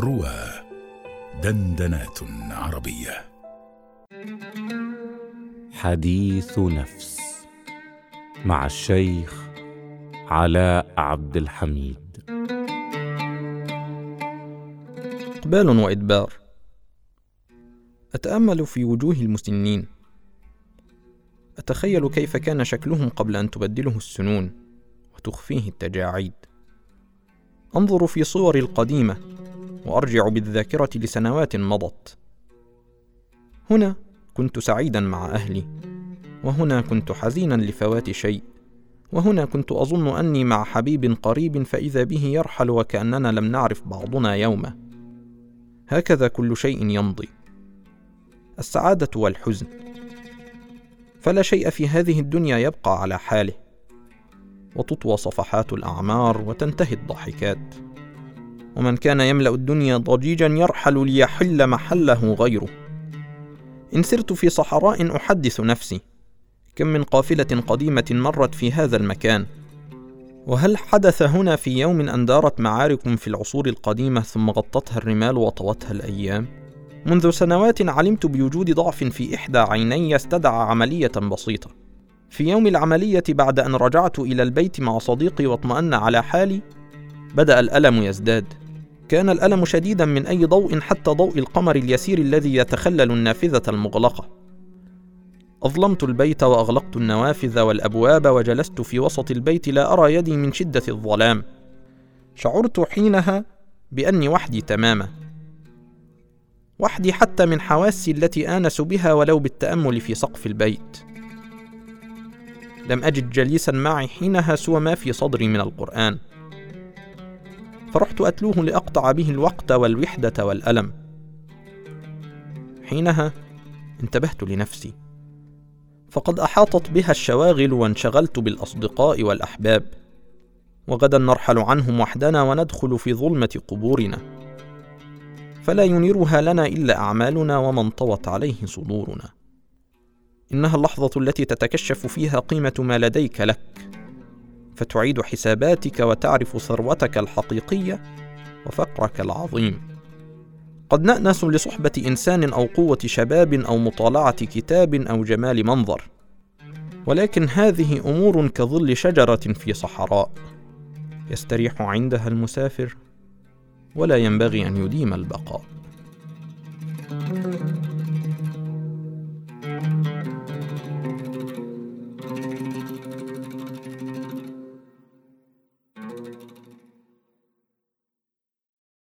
روى دندنات عربية. حديث نفس مع الشيخ علاء عبد الحميد. إقبال وإدبار. أتأمل في وجوه المسنين. أتخيل كيف كان شكلهم قبل أن تبدله السنون وتخفيه التجاعيد. أنظر في صوري القديمة. وأرجع بالذاكرة لسنوات مضت. هنا كنت سعيدا مع أهلي وهنا كنت حزينا لفوات شيء وهنا كنت أظن أني مع حبيب قريب فإذا به يرحل وكأننا لم نعرف بعضنا يوما هكذا كل شيء يمضي. السعادة والحزن. فلا شيء في هذه الدنيا يبقى على حاله. وتطوى صفحات الأعمار وتنتهي الضاحكات ومن كان يملأ الدنيا ضجيجا يرحل ليحل محله غيره. إن سرت في صحراء أحدث نفسي. كم من قافلة قديمة مرت في هذا المكان. وهل حدث هنا في يوم أن دارت معارك في العصور القديمة ثم غطتها الرمال وطوتها الأيام؟ منذ سنوات علمت بوجود ضعف في إحدى عيني استدعى عملية بسيطة. في يوم العملية بعد أن رجعت إلى البيت مع صديقي واطمأن على حالي بدأ الألم يزداد. كان الألم شديدا من أي ضوء حتى ضوء القمر اليسير الذي يتخلل النافذة المغلقة. أظلمت البيت وأغلقت النوافذ والأبواب وجلست في وسط البيت لا أرى يدي من شدة الظلام. شعرت حينها بأني وحدي تماما. وحدي حتى من حواسي التي آنس بها ولو بالتأمل في سقف البيت. لم أجد جليسا معي حينها سوى ما في صدري من القرآن. فرحت أتلوه لأقطع به الوقت والوحدة والألم. حينها انتبهت لنفسي. فقد أحاطت بها الشواغل وانشغلت بالأصدقاء والأحباب. وغدا نرحل عنهم وحدنا وندخل في ظلمة قبورنا. فلا ينيرها لنا إلا أعمالنا وما انطوت عليه صدورنا. إنها اللحظة التي تتكشف فيها قيمة ما لديك لك. فتعيد حساباتك وتعرف ثروتك الحقيقية وفقرك العظيم. قد نأنس لصحبة إنسان أو قوة شباب أو مطالعة كتاب أو جمال منظر ولكن هذه أمور كظل شجرة في صحراء. يستريح عندها المسافر ولا ينبغي أن يديم البقاء. thank you